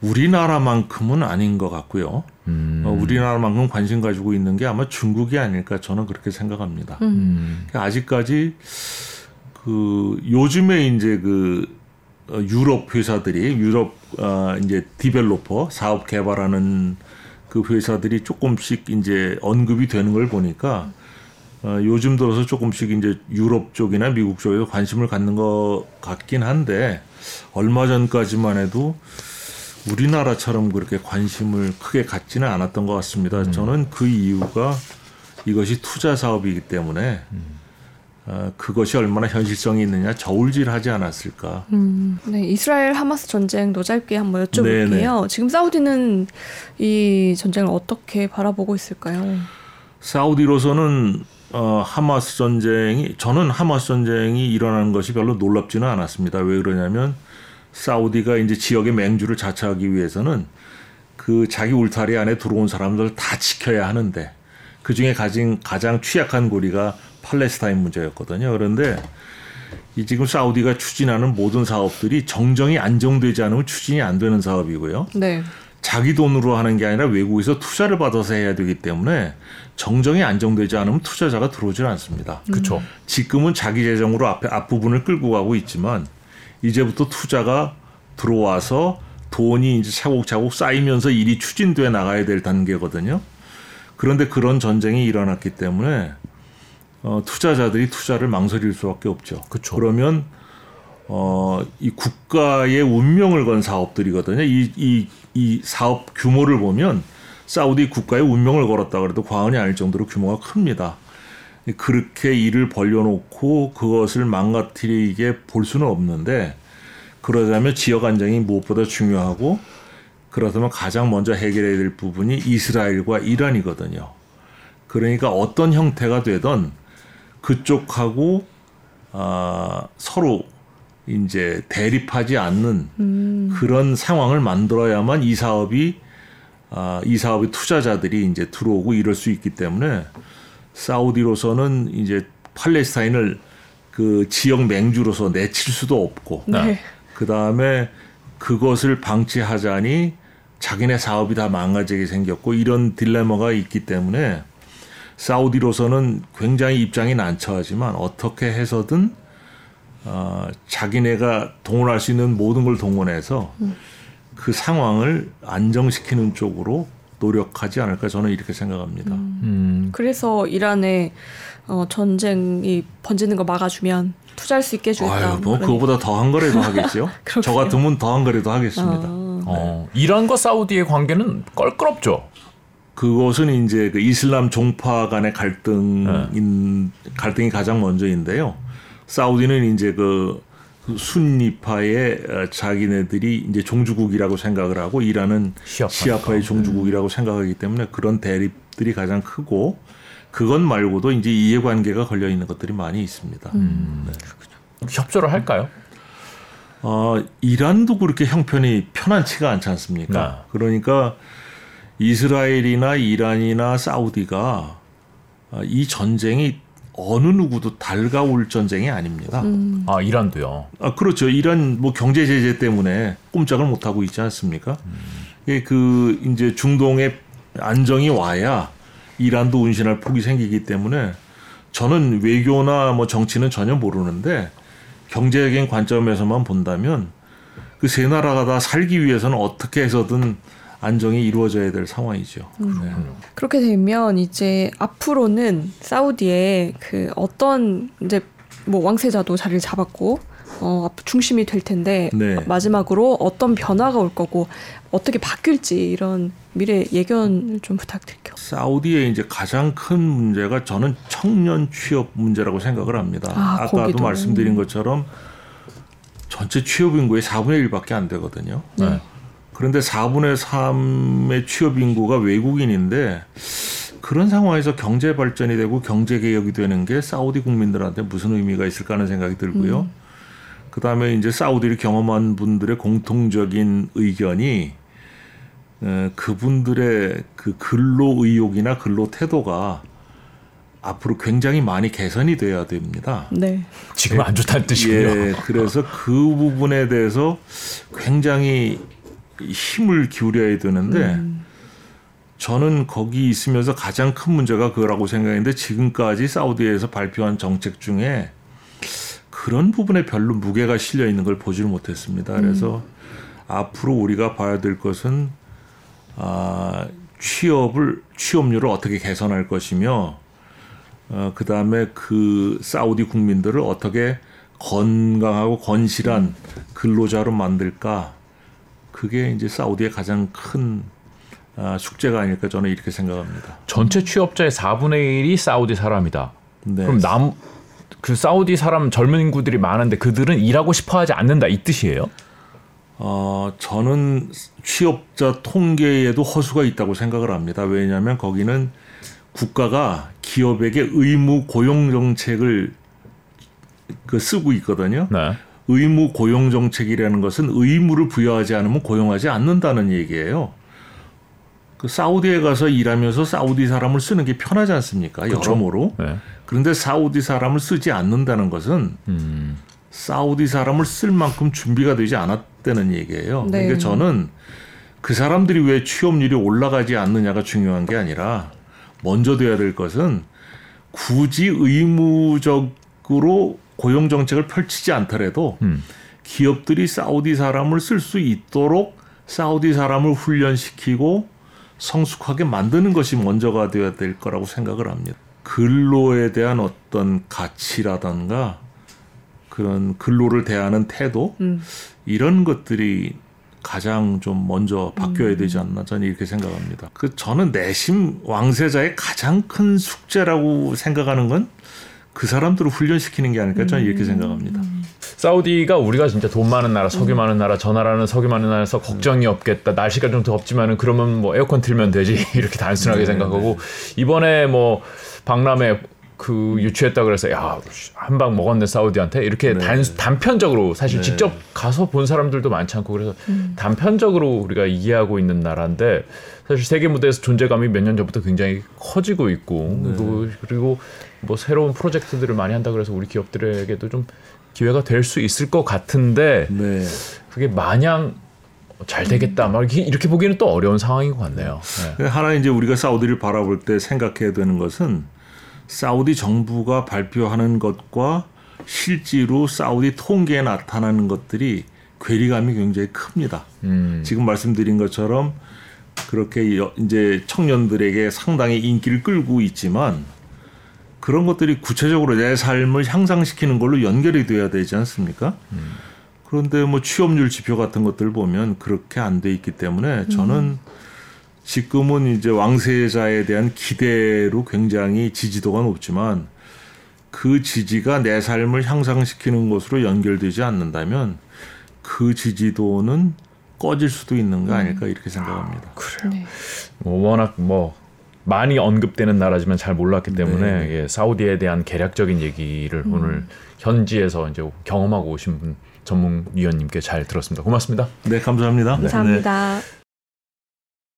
우리나라만큼은 아닌 것 같고요. 음. 어, 우리나라만큼 관심 가지고 있는 게 아마 중국이 아닐까 저는 그렇게 생각합니다. 음. 그러니까 아직까지 그 요즘에 이제 그 어, 유럽 회사들이 유럽 어, 이제 디벨로퍼 사업 개발하는 그 회사들이 조금씩 이제 언급이 되는 걸 보니까 어, 요즘 들어서 조금씩 이제 유럽 쪽이나 미국 쪽에 관심을 갖는 것 같긴 한데 얼마 전까지만 해도 우리나라처럼 그렇게 관심을 크게 갖지는 않았던 것 같습니다. 음. 저는 그 이유가 이것이 투자 사업이기 때문에 음. 어, 그것이 얼마나 현실성이 있느냐 저울질하지 않았을까. 음, 네, 이스라엘 하마스 전쟁도 짧게 한번 여쭤볼게요. 네네. 네. 지금 사우디는 이 전쟁을 어떻게 바라보고 있을까요? 사우디로서는 어, 하마스 전쟁이 저는 하마스 전쟁이 일어나는 것이 별로 놀랍지는 않았습니다. 왜 그러냐면 사우디가 이제 지역의 맹주를 자처하기 위해서는 그 자기 울타리 안에 들어온 사람들 다 지켜야 하는데 그 중에 가진 가장 취약한 고리가 팔레스타인 문제였거든요. 그런데 이 지금 사우디가 추진하는 모든 사업들이 정정이 안정되지 않으면 추진이 안 되는 사업이고요. 네. 자기 돈으로 하는 게 아니라 외국에서 투자를 받아서 해야 되기 때문에 정정이 안정되지 않으면 투자자가 들어오질 않습니다. 그렇죠. 지금은 자기 재정으로 앞에 앞부분을 끌고 가고 있지만 이제부터 투자가 들어와서 돈이 이제 차곡차곡 쌓이면서 일이 추진돼 나가야 될 단계거든요. 그런데 그런 전쟁이 일어났기 때문에 어, 투자자들이 투자를 망설일 수밖에 없죠. 그쵸. 그러면 어, 이 국가의 운명을 건 사업들이거든요. 이, 이, 이 사업 규모를 보면 사우디 국가의 운명을 걸었다 그래도 과언이 아닐 정도로 규모가 큽니다. 그렇게 일을 벌려놓고 그것을 망가뜨리게 볼 수는 없는데 그러자면 지역 안정이 무엇보다 중요하고 그렇다면 가장 먼저 해결해야 될 부분이 이스라엘과 이란이거든요. 그러니까 어떤 형태가 되던 그쪽하고 아, 서로 이제 대립하지 않는 음. 그런 상황을 만들어야만 이 사업이 아, 이 사업의 투자자들이 이제 들어오고 이럴 수 있기 때문에 사우디로서는 이제 팔레스타인을 그 지역 맹주로서 내칠 수도 없고 네. 그 다음에 그것을 방치하자니 자기네 사업이 다 망가지게 생겼고 이런 딜레마가 있기 때문에 사우디로서는 굉장히 입장이 난처하지만 어떻게 해서든 어, 자기네가 동원할 수 있는 모든 걸 동원해서 음. 그 상황을 안정시키는 쪽으로 노력하지 않을까 저는 이렇게 생각합니다. 음. 음. 그래서 이란의 어, 전쟁이 번지는 거 막아주면 투자할 수 있게 해주겠다. 아유, 뭐 그거보다 더한 거라도 하겠죠. 저 같으면 더한 거라도 하겠습니다. 아, 어, 이란과 사우디의 관계는 껄끄럽죠. 그것은 이제 그 이슬람 종파 간의 갈등인 네. 갈등이 가장 먼저인데요. 사우디는 이제 그 순니파의 어, 자기네들이 이제 종주국이라고 생각을 하고 이란은 시아파의 종주국이라고 생각하기 때문에 그런 대립들이 가장 크고 그것 말고도 이제 이해관계가 걸려 있는 것들이 많이 있습니다. 음. 네. 협조를 할까요? 어, 이란도 그렇게 형편이 편안치가 않지 않습니까? 네. 그러니까 이스라엘이나 이란이나 사우디가 이 전쟁이 어느 누구도 달가올 전쟁이 아닙니다. 음. 아 이란도요. 아 그렇죠. 이란 뭐 경제 제재 때문에 꼼짝을 못 하고 있지 않습니까? 음. 예, 그 이제 중동의 안정이 와야 이란도 운신할 폭이 생기기 때문에 저는 외교나 뭐 정치는 전혀 모르는데 경제적인 관점에서만 본다면 그 세 나라가 다 살기 위해서는 어떻게 해서든 안정이 이루어져야 될 상황이죠. 음. 네. 그렇게 되면 이제 앞으로는 사우디에 그 어떤 이제 뭐 왕세자도 자리를 잡았고 어 중심이 될 텐데 네. 마지막으로 어떤 변화가 올 거고 어떻게 바뀔지 이런 미래 예견을 좀 부탁드릴게요. 사우디의 이제 가장 큰 문제가 저는 청년 취업 문제라고 생각을 합니다. 아, 까도. 말씀드린 것처럼 전체 취업 인구의 4분의 1밖에 안 되거든요. 네. 그런데 4분의 3의 취업 인구가 외국인인데 그런 상황에서 경제 발전이 되고 경제 개혁이 되는 게 사우디 국민들한테 무슨 의미가 있을까 하는 생각이 들고요. 음. 그다음에 이제 사우디를 경험한 분들의 공통적인 의견이 에, 그분들의 그 근로 의욕이나 근로 태도가 앞으로 굉장히 많이 개선이 돼야 됩니다. 네. 지금 안 좋다는 뜻이군요. 예, 그래서 그 부분에 대해서 굉장히 힘을 기울여야 되는데 음. 저는 거기 있으면서 가장 큰 문제가 그거라고 생각했는데 지금까지 사우디에서 발표한 정책 중에 그런 부분에 별로 무게가 실려 있는 걸 보지를 못했습니다. 그래서 음. 앞으로 우리가 봐야 될 것은 아, 취업을 취업률을 어떻게 개선할 것이며 어, 그 다음에 그 사우디 국민들을 어떻게 건강하고 건실한 근로자로 만들까 그게 이제 사우디의 가장 큰 아, 숙제가 아닐까 저는 이렇게 생각합니다. 전체 취업자의 4분의 1이 사우디 사람이다. 네. 그럼 남 그 사우디 사람 젊은 인구들이 많은데 그들은 일하고 싶어 하지 않는다 이 뜻이에요? 어, 저는 취업자 통계에도 허수가 있다고 생각을 합니다. 왜냐하면 거기는 국가가 기업에게 의무 고용 정책을 그 쓰고 있거든요. 네. 의무 고용 정책이라는 것은 의무를 부여하지 않으면 고용하지 않는다는 얘기예요. 그 사우디에 가서 일하면서 사우디 사람을 쓰는 게 편하지 않습니까? 그렇죠. 여러모로. 네. 그런데 사우디 사람을 쓰지 않는다는 것은 음. 사우디 사람을 쓸 만큼 준비가 되지 않았다는 얘기예요. 네. 그러니까 저는 그 사람들이 왜 취업률이 올라가지 않느냐가 중요한 게 아니라 먼저 돼야 될 것은 굳이 의무적으로 고용 정책을 펼치지 않더라도 음. 기업들이 사우디 사람을 쓸 수 있도록 사우디 사람을 훈련시키고 성숙하게 만드는 것이 먼저가 되어야 될 거라고 생각을 합니다. 근로에 대한 어떤 가치라던가 그런 근로를 대하는 태도 음. 이런 것들이 가장 좀 먼저 바뀌어야 되지 않나 저는 이렇게 생각합니다. 그 저는 내심 왕세자의 가장 큰 숙제라고 생각하는 건 그 사람들을 훈련시키는 게 아닐까 저는 이렇게 음. 생각합니다. 사우디가 우리가 진짜 돈 많은 나라, 석유 많은 나라, 저 나라는 석유 많은 나라에서 걱정이 없겠다. 날씨가 좀 덥지만은 그러면 뭐 에어컨 틀면 되지 이렇게 단순하게 네, 생각하고 이번에 뭐 박람회 그 유치했다 그래서 야 한 방 먹었네 사우디한테 이렇게 네. 단, 단편적으로 사실 네. 직접 가서 본 사람들도 많지 않고 그래서 단편적으로 우리가 이해하고 있는 나라인데 사실 세계 무대에서 존재감이 몇 년 전부터 굉장히 커지고 있고 네. 그리고, 그리고 뭐 새로운 프로젝트들을 많이 한다 그래서 우리 기업들에게도 좀 기회가 될 수 있을 것 같은데 네. 그게 마냥 잘 되겠다 막 이렇게, 이렇게 보기에는 또 어려운 상황인 것 같네요. 네. 하나 이제 우리가 사우디를 바라볼 때 생각해야 되는 것은 사우디 정부가 발표하는 것과 실제로 사우디 통계에 나타나는 것들이 괴리감이 굉장히 큽니다. 음. 지금 말씀드린 것처럼 그렇게 여- 이제 청년들에게 상당히 인기를 끌고 있지만 그런 것들이 구체적으로 내 삶을 향상시키는 걸로 연결이 돼야 되지 않습니까? 그런데 뭐 취업률 지표 같은 것들 보면 그렇게 안 돼 있기 때문에 저는 지금은 이제 왕세자에 대한 기대로 굉장히 지지도가 높지만 그 지지가 내 삶을 향상시키는 것으로 연결되지 않는다면 그 지지도는 꺼질 수도 있는 거 아닐까 이렇게 생각합니다. 네. 뭐 워낙 뭐 많이 언급되는 나라지만 잘 몰랐기 때문에 네. 예, 사우디에 대한 개략적인 얘기를 오늘 현지에서 이제 경험하고 오신 분 전문 위원님께 잘 들었습니다. 고맙습니다. 네, 감사합니다. 네. 감사합니다.